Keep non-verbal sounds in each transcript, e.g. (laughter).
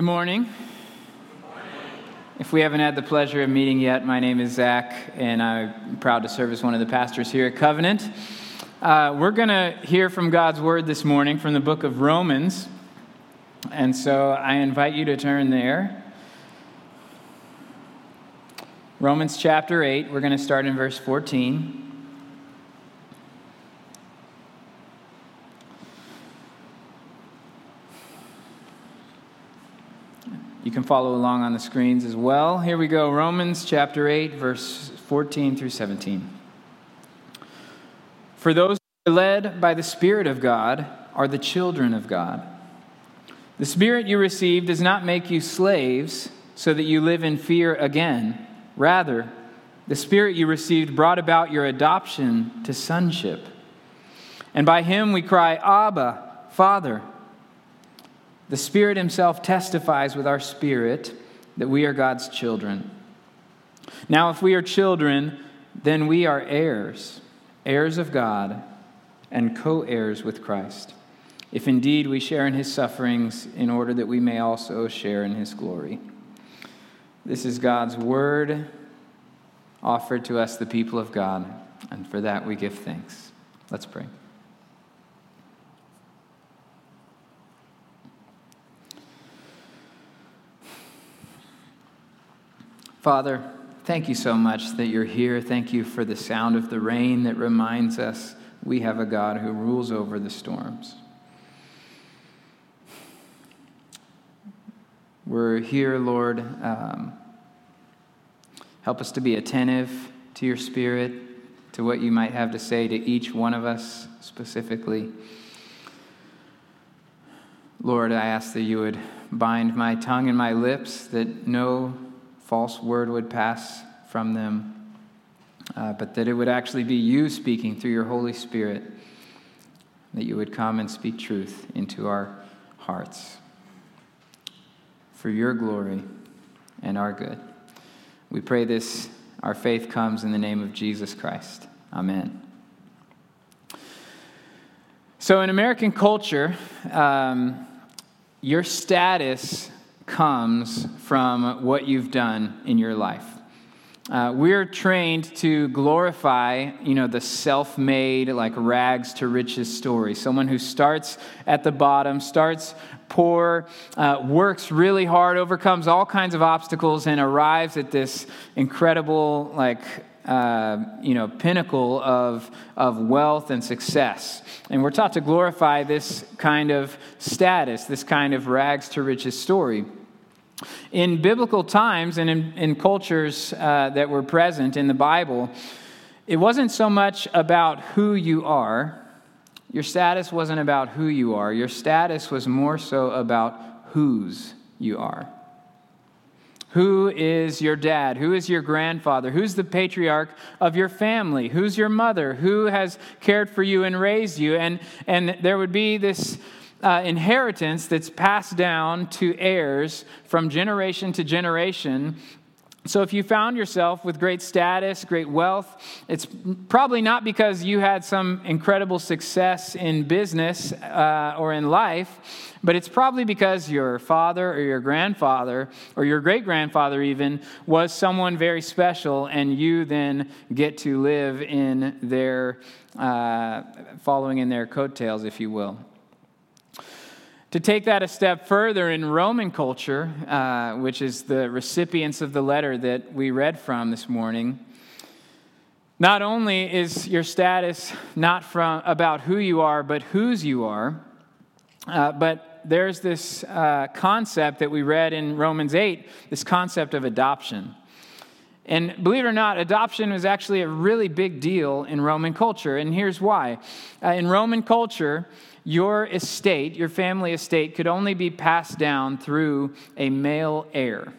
Good morning. If we haven't had the pleasure of meeting yet, my name is Zach, and I'm proud to serve as one of the pastors here at Covenant. Uh, we're going to hear from God's Word this morning from the book of Romans. And so I invite you to turn there. Romans chapter 8, we're going to start in verse 14. You can follow along on the screens as well. Here we go Romans chapter 8, verse 14 through 17. For those who are led by the Spirit of God are the children of God. The Spirit you received does not make you slaves so that you live in fear again. Rather, the Spirit you received brought about your adoption to sonship. And by him we cry, Abba, Father. The Spirit Himself testifies with our spirit that we are God's children. Now, if we are children, then we are heirs, heirs of God, and co heirs with Christ, if indeed we share in His sufferings, in order that we may also share in His glory. This is God's word offered to us, the people of God, and for that we give thanks. Let's pray. Father, thank you so much that you're here. Thank you for the sound of the rain that reminds us we have a God who rules over the storms. We're here, Lord. Um, help us to be attentive to your spirit, to what you might have to say to each one of us specifically. Lord, I ask that you would bind my tongue and my lips, that no false word would pass from them, uh, but that it would actually be you speaking through your Holy Spirit, that you would come and speak truth into our hearts for your glory and our good. We pray this, our faith comes in the name of Jesus Christ. Amen. So, in American culture, um, your status comes from what you've done in your life. Uh, we're trained to glorify, you know, the self-made, like rags to riches story. Someone who starts at the bottom, starts poor, uh, works really hard, overcomes all kinds of obstacles, and arrives at this incredible, like, uh, you know, pinnacle of, of wealth and success. And we're taught to glorify this kind of status, this kind of rags to riches story. In biblical times and in, in cultures uh, that were present in the Bible, it wasn't so much about who you are. Your status wasn't about who you are. Your status was more so about whose you are. Who is your dad? Who is your grandfather? Who's the patriarch of your family? Who's your mother? Who has cared for you and raised you? And, and there would be this uh, inheritance that's passed down to heirs from generation to generation. So, if you found yourself with great status, great wealth, it's probably not because you had some incredible success in business uh, or in life, but it's probably because your father or your grandfather or your great grandfather even was someone very special, and you then get to live in their, uh, following in their coattails, if you will. To take that a step further in Roman culture, uh, which is the recipients of the letter that we read from this morning, not only is your status not from, about who you are, but whose you are, uh, but there's this uh, concept that we read in Romans 8, this concept of adoption. And believe it or not, adoption was actually a really big deal in Roman culture. And here's why. Uh, in Roman culture, your estate, your family estate, could only be passed down through a male heir.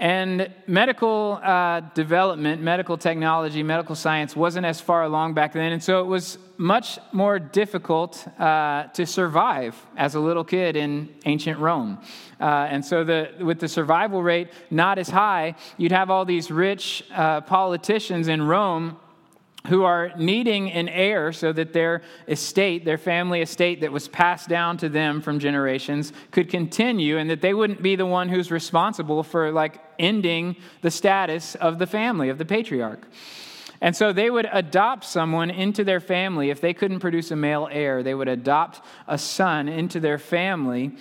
And medical uh, development, medical technology, medical science wasn't as far along back then. And so it was much more difficult uh, to survive as a little kid in ancient Rome. Uh, and so, the, with the survival rate not as high, you'd have all these rich uh, politicians in Rome who are needing an heir so that their estate, their family estate that was passed down to them from generations, could continue and that they wouldn't be the one who's responsible for like ending the status of the family, of the patriarch. And so they would adopt someone into their family. If they couldn't produce a male heir, they would adopt a son into their family.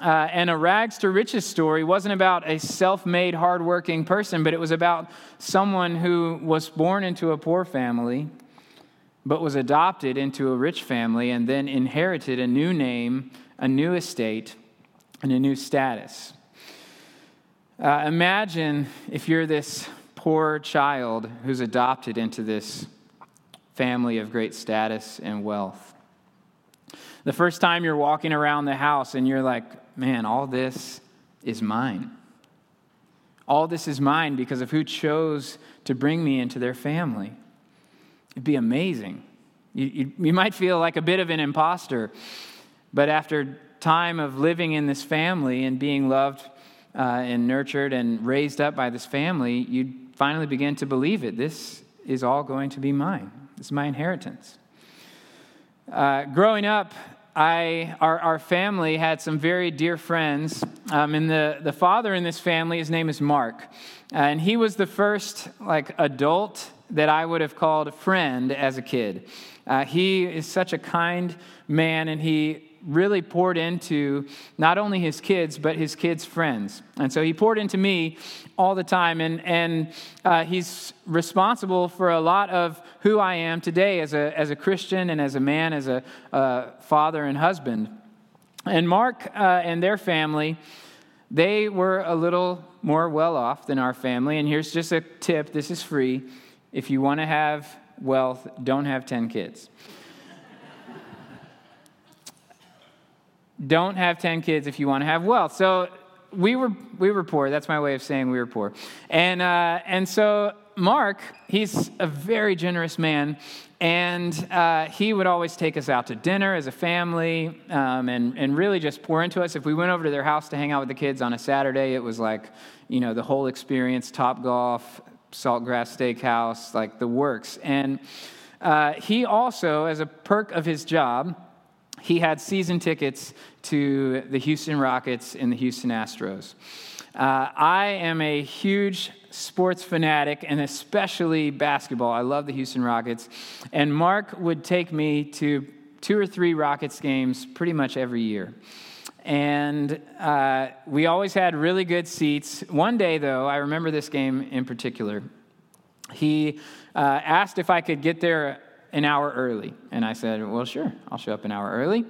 Uh, and a rags to riches story wasn't about a self made, hardworking person, but it was about someone who was born into a poor family, but was adopted into a rich family, and then inherited a new name, a new estate, and a new status. Uh, imagine if you're this poor child who's adopted into this family of great status and wealth. The first time you're walking around the house and you're like, man, all this is mine. All this is mine because of who chose to bring me into their family. It'd be amazing. You, you, you, might feel like a bit of an imposter, but after time of living in this family and being loved uh, and nurtured and raised up by this family, you'd finally begin to believe it. This is all going to be mine. This is my inheritance. Uh, growing up, I, our, our family had some very dear friends. Um, and the, the father in this family, his name is Mark. And he was the first like adult that I would have called a friend as a kid. Uh, he is such a kind man, and he really poured into not only his kids, but his kids' friends. And so he poured into me all the time. And, and uh, he's responsible for a lot of who I am today as a, as a Christian and as a man, as a uh, father and husband. And Mark uh, and their family, they were a little more well off than our family. And here's just a tip this is free. If you want to have wealth, don't have 10 kids. Don't have 10 kids if you want to have wealth. So we were, we were poor. That's my way of saying we were poor. And, uh, and so Mark, he's a very generous man. And uh, he would always take us out to dinner as a family um, and, and really just pour into us. If we went over to their house to hang out with the kids on a Saturday, it was like, you know, the whole experience Top Golf, Saltgrass Steakhouse, like the works. And uh, he also, as a perk of his job, he had season tickets to the Houston Rockets and the Houston Astros. Uh, I am a huge sports fanatic and especially basketball. I love the Houston Rockets. And Mark would take me to two or three Rockets games pretty much every year. And uh, we always had really good seats. One day, though, I remember this game in particular. He uh, asked if I could get there an hour early. And I said, Well, sure, I'll show up an hour early.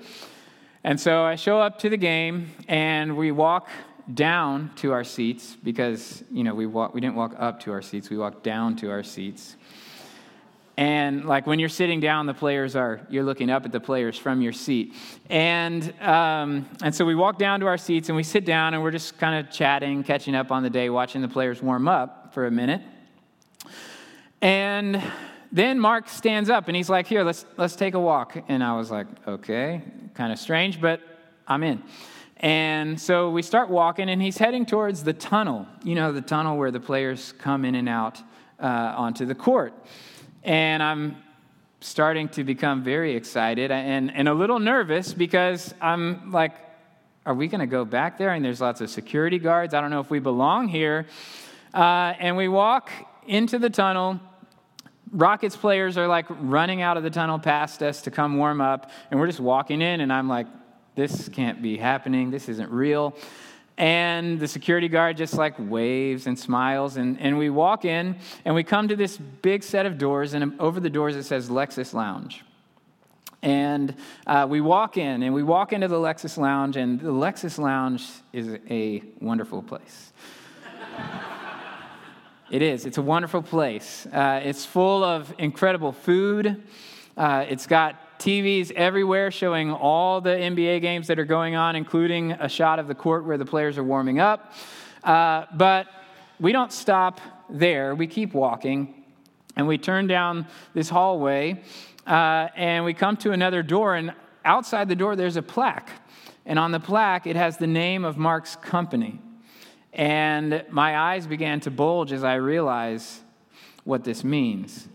And so I show up to the game and we walk down to our seats because, you know, we, walk, we didn't walk up to our seats, we walked down to our seats. And like when you're sitting down, the players are, you're looking up at the players from your seat. And, um, and so we walk down to our seats and we sit down and we're just kind of chatting, catching up on the day, watching the players warm up for a minute. And then Mark stands up and he's like, Here, let's, let's take a walk. And I was like, Okay, kind of strange, but I'm in. And so we start walking, and he's heading towards the tunnel, you know, the tunnel where the players come in and out uh, onto the court. And I'm starting to become very excited and, and a little nervous because I'm like, are we going to go back there? And there's lots of security guards. I don't know if we belong here. Uh, and we walk into the tunnel, Rockets players are like running out of the tunnel past us to come warm up, and we're just walking in, and I'm like, this can't be happening. This isn't real. And the security guard just like waves and smiles, and, and we walk in, and we come to this big set of doors, and over the doors it says Lexus Lounge. And uh, we walk in, and we walk into the Lexus Lounge, and the Lexus Lounge is a wonderful place. It is. It's a wonderful place. Uh, it's full of incredible food. Uh, it's got TVs everywhere showing all the NBA games that are going on, including a shot of the court where the players are warming up. Uh, but we don't stop there. We keep walking and we turn down this hallway uh, and we come to another door. And outside the door, there's a plaque. And on the plaque, it has the name of Mark's company. And my eyes began to bulge as I realized what this means.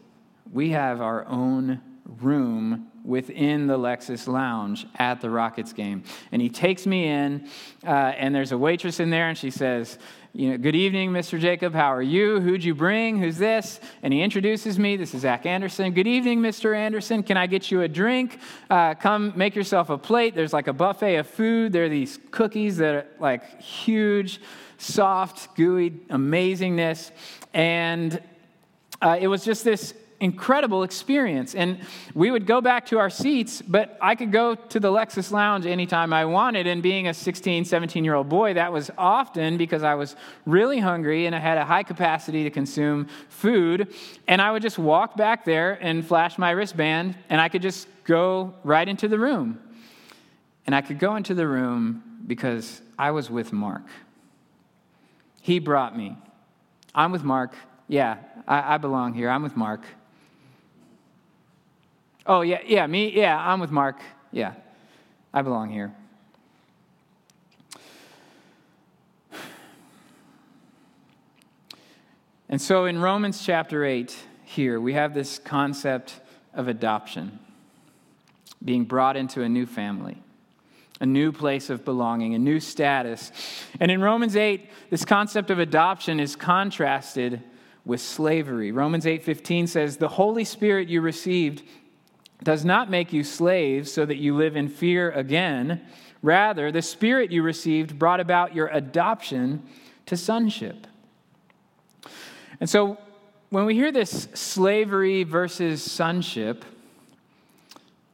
we have our own room within the Lexus Lounge at the Rockets game. And he takes me in, uh, and there's a waitress in there, and she says, you know, good evening, Mr. Jacob. How are you? Who'd you bring? Who's this? And he introduces me. This is Zach Anderson. Good evening, Mr. Anderson. Can I get you a drink? Uh, come make yourself a plate. There's like a buffet of food. There are these cookies that are like huge, soft, gooey amazingness. And uh, it was just this incredible experience. And we would go back to our seats, but I could go to the Lexus Lounge anytime I wanted. And being a 16, 17 year old boy, that was often because I was really hungry and I had a high capacity to consume food. And I would just walk back there and flash my wristband, and I could just go right into the room. And I could go into the room because I was with Mark. He brought me. I'm with Mark. Yeah, I, I belong here. I'm with Mark. Oh, yeah, yeah, me? Yeah, I'm with Mark. Yeah, I belong here. And so in Romans chapter 8, here, we have this concept of adoption, being brought into a new family, a new place of belonging, a new status. And in Romans 8, this concept of adoption is contrasted with slavery. Romans 8:15 says, "The Holy Spirit you received does not make you slaves so that you live in fear again. Rather, the Spirit you received brought about your adoption to sonship. And so, when we hear this slavery versus sonship,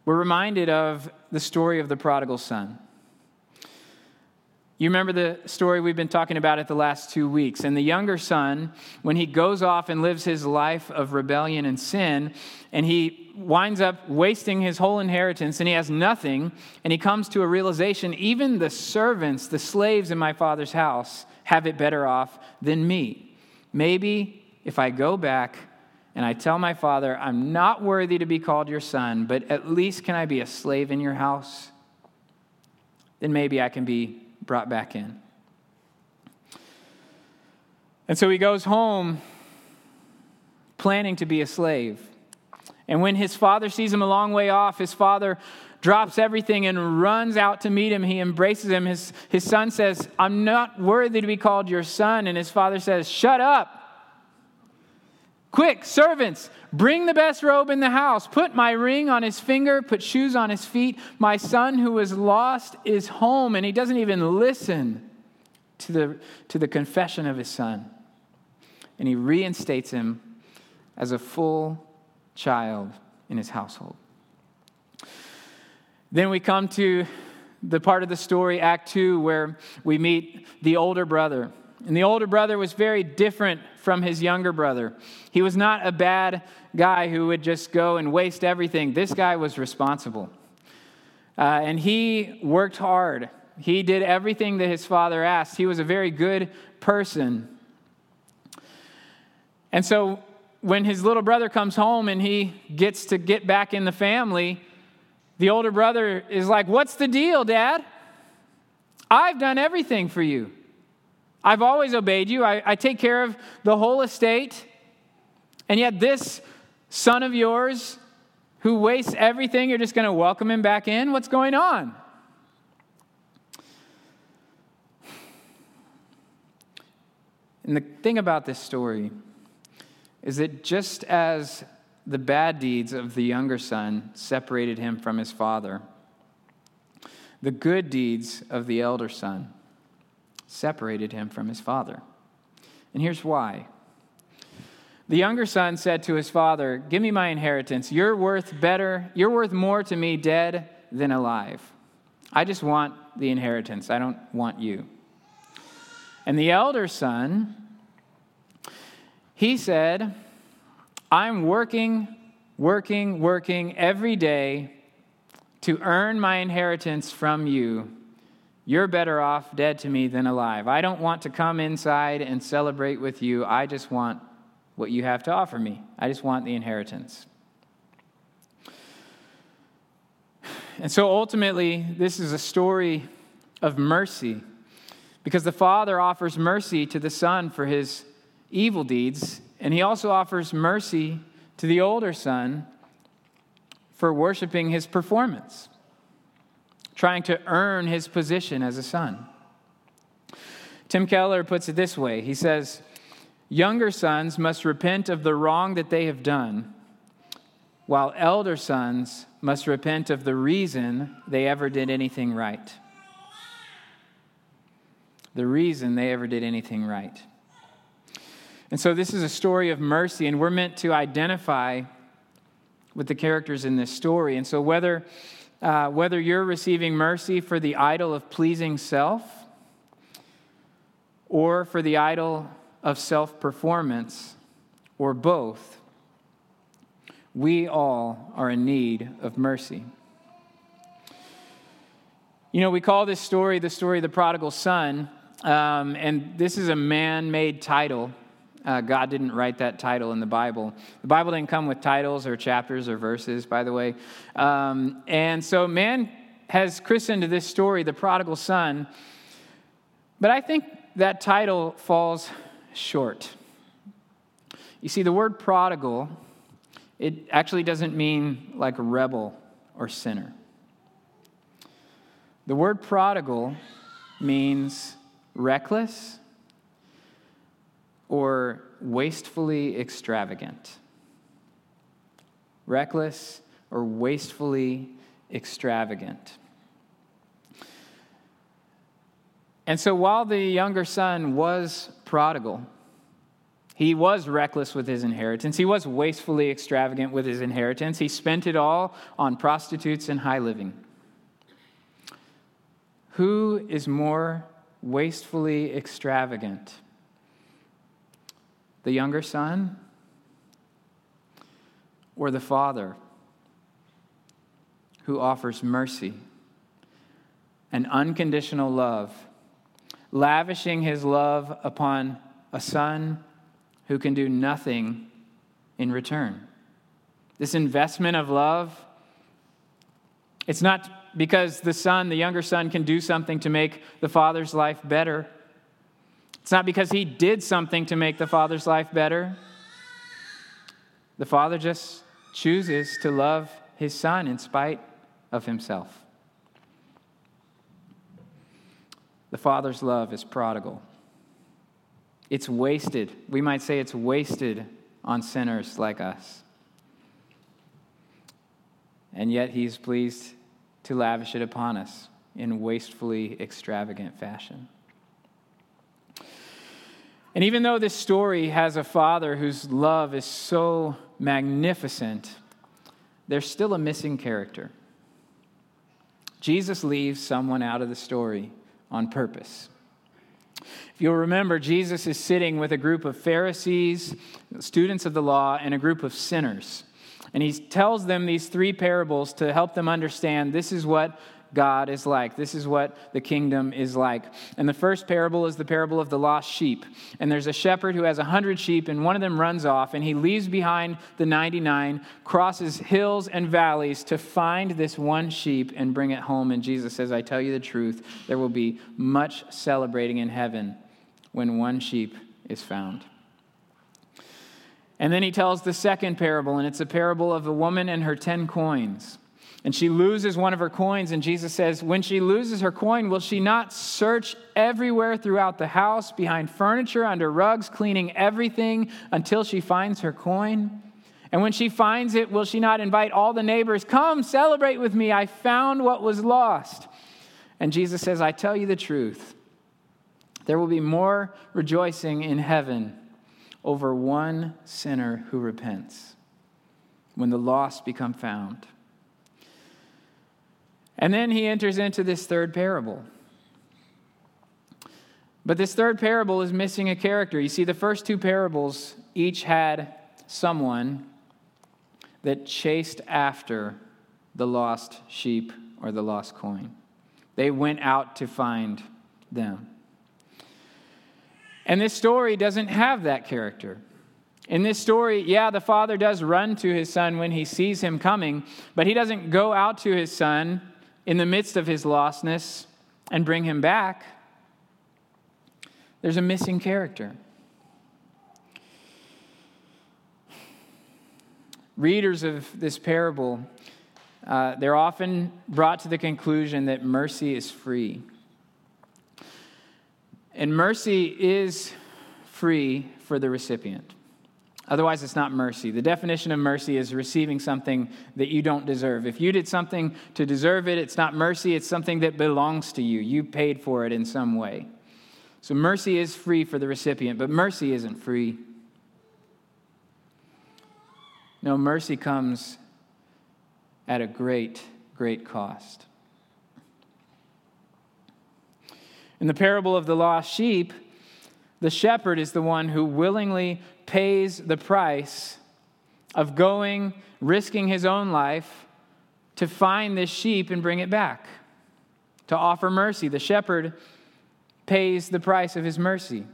we're reminded of the story of the prodigal son. You remember the story we've been talking about it the last two weeks. And the younger son, when he goes off and lives his life of rebellion and sin, and he winds up wasting his whole inheritance and he has nothing, and he comes to a realization even the servants, the slaves in my father's house, have it better off than me. Maybe if I go back and I tell my father, I'm not worthy to be called your son, but at least can I be a slave in your house? Then maybe I can be brought back in. And so he goes home planning to be a slave. And when his father sees him a long way off, his father drops everything and runs out to meet him. He embraces him. His, his son says, I'm not worthy to be called your son. And his father says, Shut up. Quick, servants, bring the best robe in the house. Put my ring on his finger, put shoes on his feet. My son who was lost is home. And he doesn't even listen to the, to the confession of his son. And he reinstates him as a full child in his household. Then we come to the part of the story, Act 2, where we meet the older brother. And the older brother was very different from his younger brother. He was not a bad guy who would just go and waste everything. This guy was responsible. Uh, and he worked hard. He did everything that his father asked. He was a very good person. And so when his little brother comes home and he gets to get back in the family, the older brother is like, What's the deal, Dad? I've done everything for you. I've always obeyed you. I, I take care of the whole estate. And yet, this son of yours who wastes everything, you're just going to welcome him back in? What's going on? And the thing about this story is that just as the bad deeds of the younger son separated him from his father, the good deeds of the elder son separated him from his father. And here's why. The younger son said to his father, Give me my inheritance. You're worth better, you're worth more to me dead than alive. I just want the inheritance. I don't want you. And the elder son, he said, I'm working, working, working every day to earn my inheritance from you you're better off dead to me than alive. I don't want to come inside and celebrate with you. I just want what you have to offer me. I just want the inheritance. And so ultimately, this is a story of mercy because the Father offers mercy to the Son for his evil deeds, and he also offers mercy to the older son for worshiping his performance, trying to earn his position as a son. Tim Keller puts it this way he says, Younger sons must repent of the wrong that they have done, while elder sons must repent of the reason they ever did anything right. The reason they ever did anything right. And so, this is a story of mercy, and we're meant to identify with the characters in this story. And so, whether, uh, whether you're receiving mercy for the idol of pleasing self or for the idol of self performance, or both, we all are in need of mercy. You know, we call this story the story of the prodigal son, um, and this is a man made title. Uh, God didn't write that title in the Bible. The Bible didn't come with titles or chapters or verses, by the way. Um, and so man has christened this story the prodigal son. But I think that title falls short. You see, the word prodigal, it actually doesn't mean like rebel or sinner. The word prodigal means reckless or wastefully extravagant. Reckless or wastefully extravagant. And so while the younger son was prodigal, he was reckless with his inheritance. He was wastefully extravagant with his inheritance. He spent it all on prostitutes and high living. Who is more wastefully extravagant? The younger son or the father who offers mercy and unconditional love lavishing his love upon a son who can do nothing in return. This investment of love, it's not because the son, the younger son, can do something to make the father's life better. It's not because he did something to make the father's life better. The father just chooses to love his son in spite of himself. The Father's love is prodigal. It's wasted. We might say it's wasted on sinners like us. And yet He's pleased to lavish it upon us in wastefully extravagant fashion. And even though this story has a father whose love is so magnificent, there's still a missing character. Jesus leaves someone out of the story on purpose. If you'll remember, Jesus is sitting with a group of Pharisees, students of the law, and a group of sinners. And he tells them these three parables to help them understand this is what God is like. This is what the kingdom is like. And the first parable is the parable of the lost sheep. And there's a shepherd who has a hundred sheep, and one of them runs off, and he leaves behind the 99, crosses hills and valleys to find this one sheep and bring it home. And Jesus says, I tell you the truth, there will be much celebrating in heaven when one sheep is found. And then he tells the second parable, and it's a parable of a woman and her 10 coins and she loses one of her coins. And Jesus says, When she loses her coin, will she not search everywhere throughout the house, behind furniture, under rugs, cleaning everything until she finds her coin? And when she finds it, will she not invite all the neighbors, Come, celebrate with me, I found what was lost? And Jesus says, I tell you the truth. There will be more rejoicing in heaven over one sinner who repents when the lost become found and then he enters into this third parable. But this third parable is missing a character. You see, the first two parables each had someone that chased after the lost sheep or the lost coin. They went out to find them. And this story doesn't have that character. In this story, yeah, the father does run to his son when he sees him coming, but he doesn't go out to his son in the midst of his lostness and bring him back, there's a missing character. readers of this parable, uh, they're often brought to the conclusion that mercy is free. And mercy is free for the recipient. Otherwise, it's not mercy. The definition of mercy is receiving something that you don't deserve. If you did something to deserve it, it's not mercy, it's something that belongs to you. You paid for it in some way. So mercy is free for the recipient, but mercy isn't free. No, mercy comes at a great, great cost. In the parable of the lost sheep, the shepherd is the one who willingly pays the price of going, risking his own life to find this sheep and bring it back, to offer mercy. The shepherd pays the price of his mercy.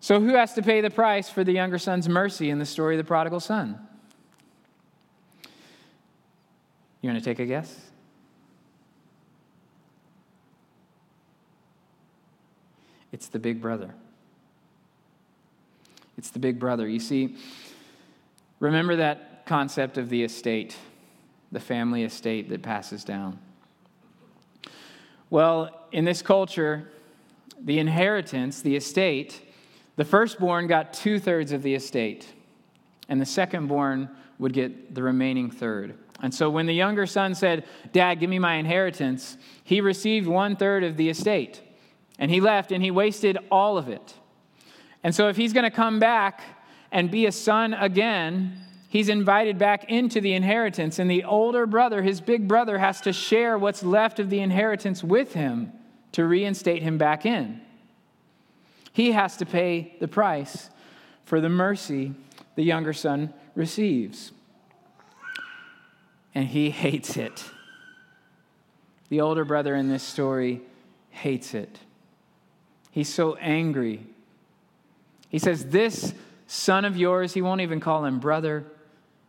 So, who has to pay the price for the younger son's mercy in the story of the prodigal son? You want to take a guess? It's the big brother. It's the big brother. You see, remember that concept of the estate, the family estate that passes down. Well, in this culture, the inheritance, the estate, the firstborn got two thirds of the estate, and the secondborn would get the remaining third. And so when the younger son said, Dad, give me my inheritance, he received one third of the estate. And he left and he wasted all of it. And so, if he's going to come back and be a son again, he's invited back into the inheritance. And the older brother, his big brother, has to share what's left of the inheritance with him to reinstate him back in. He has to pay the price for the mercy the younger son receives. And he (laughs) hates it. The older brother in this story hates it. He's so angry he says, This son of yours, he won't even call him brother.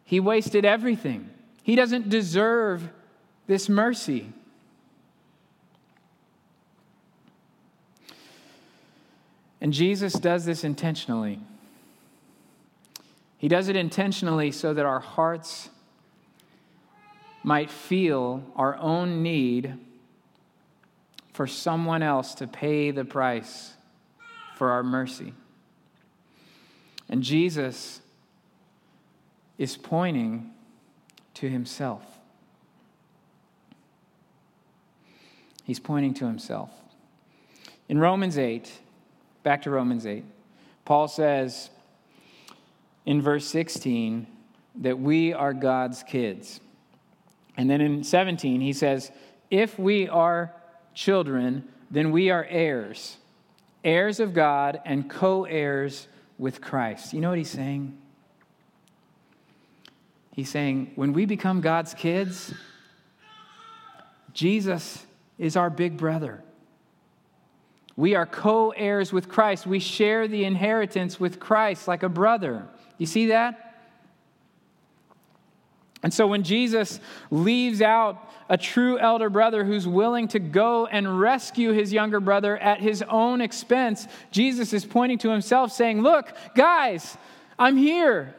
He wasted everything. He doesn't deserve this mercy. And Jesus does this intentionally. He does it intentionally so that our hearts might feel our own need for someone else to pay the price for our mercy. And Jesus is pointing to himself. He's pointing to himself. In Romans 8, back to Romans 8, Paul says in verse 16 that we are God's kids. And then in 17, he says, If we are children, then we are heirs, heirs of God and co heirs with Christ. You know what he's saying? He's saying, when we become God's kids, Jesus is our big brother. We are co heirs with Christ. We share the inheritance with Christ like a brother. You see that? And so when Jesus leaves out a true elder brother who's willing to go and rescue his younger brother at his own expense, Jesus is pointing to himself, saying, Look, guys, I'm here.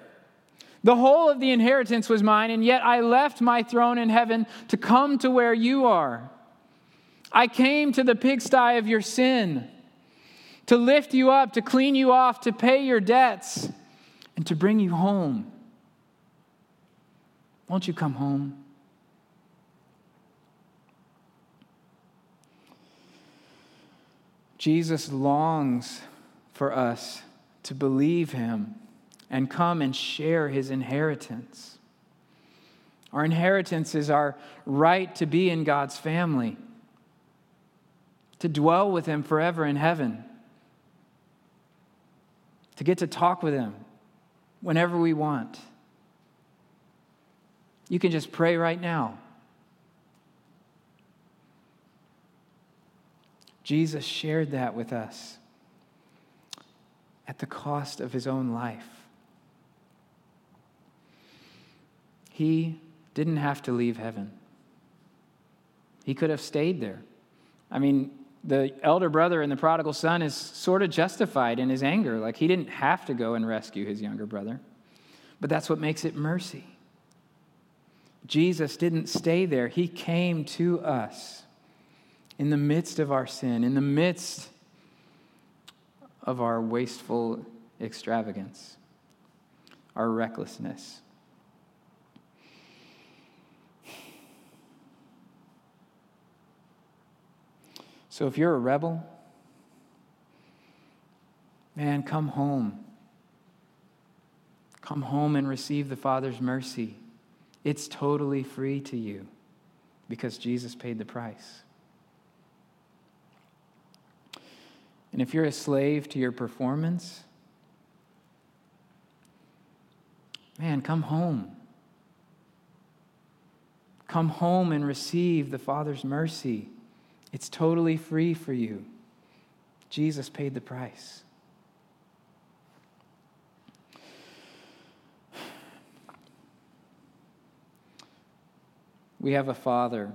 The whole of the inheritance was mine, and yet I left my throne in heaven to come to where you are. I came to the pigsty of your sin to lift you up, to clean you off, to pay your debts, and to bring you home. Won't you come home? Jesus longs for us to believe him and come and share his inheritance. Our inheritance is our right to be in God's family, to dwell with him forever in heaven, to get to talk with him whenever we want. You can just pray right now. Jesus shared that with us at the cost of his own life. He didn't have to leave heaven, he could have stayed there. I mean, the elder brother and the prodigal son is sort of justified in his anger. Like, he didn't have to go and rescue his younger brother. But that's what makes it mercy. Jesus didn't stay there, He came to us in the midst of our sin, in the midst of our wasteful extravagance, our recklessness. So if you're a rebel, man, come home. Come home and receive the Father's mercy. It's totally free to you because Jesus paid the price. And if you're a slave to your performance, man, come home. Come home and receive the Father's mercy. It's totally free for you. Jesus paid the price. We have a Father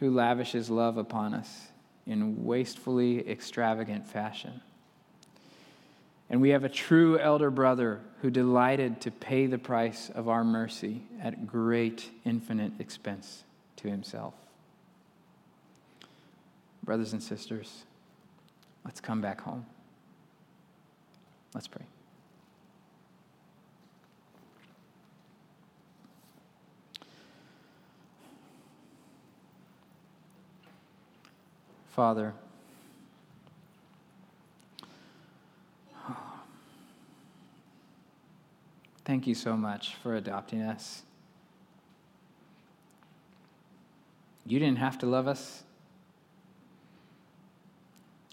who lavishes love upon us in wastefully extravagant fashion. And we have a true elder brother who delighted to pay the price of our mercy at great, infinite expense to himself. Brothers and sisters, let's come back home. Let's pray. Father, thank you so much for adopting us. You didn't have to love us.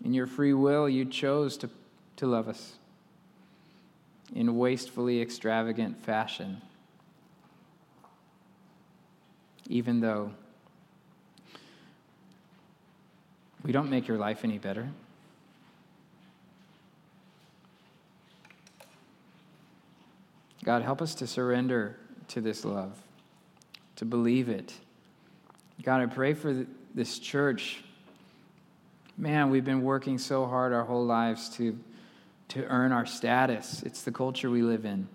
In your free will, you chose to, to love us in wastefully extravagant fashion, even though We don't make your life any better. God, help us to surrender to this love, to believe it. God, I pray for this church. Man, we've been working so hard our whole lives to, to earn our status. It's the culture we live in.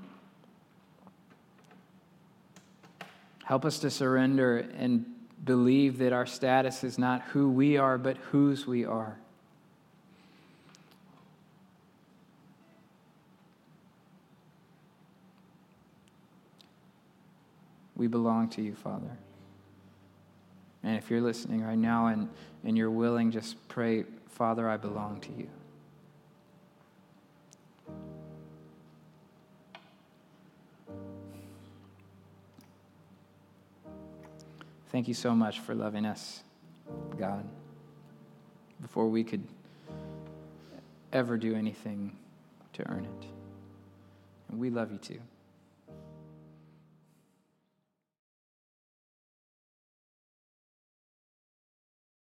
Help us to surrender and believe that our status is not who we are, but whose we are. We belong to you, Father. And if you're listening right now and, and you're willing, just pray, Father, I belong to you. Thank you so much for loving us, God, before we could ever do anything to earn it. And we love you too.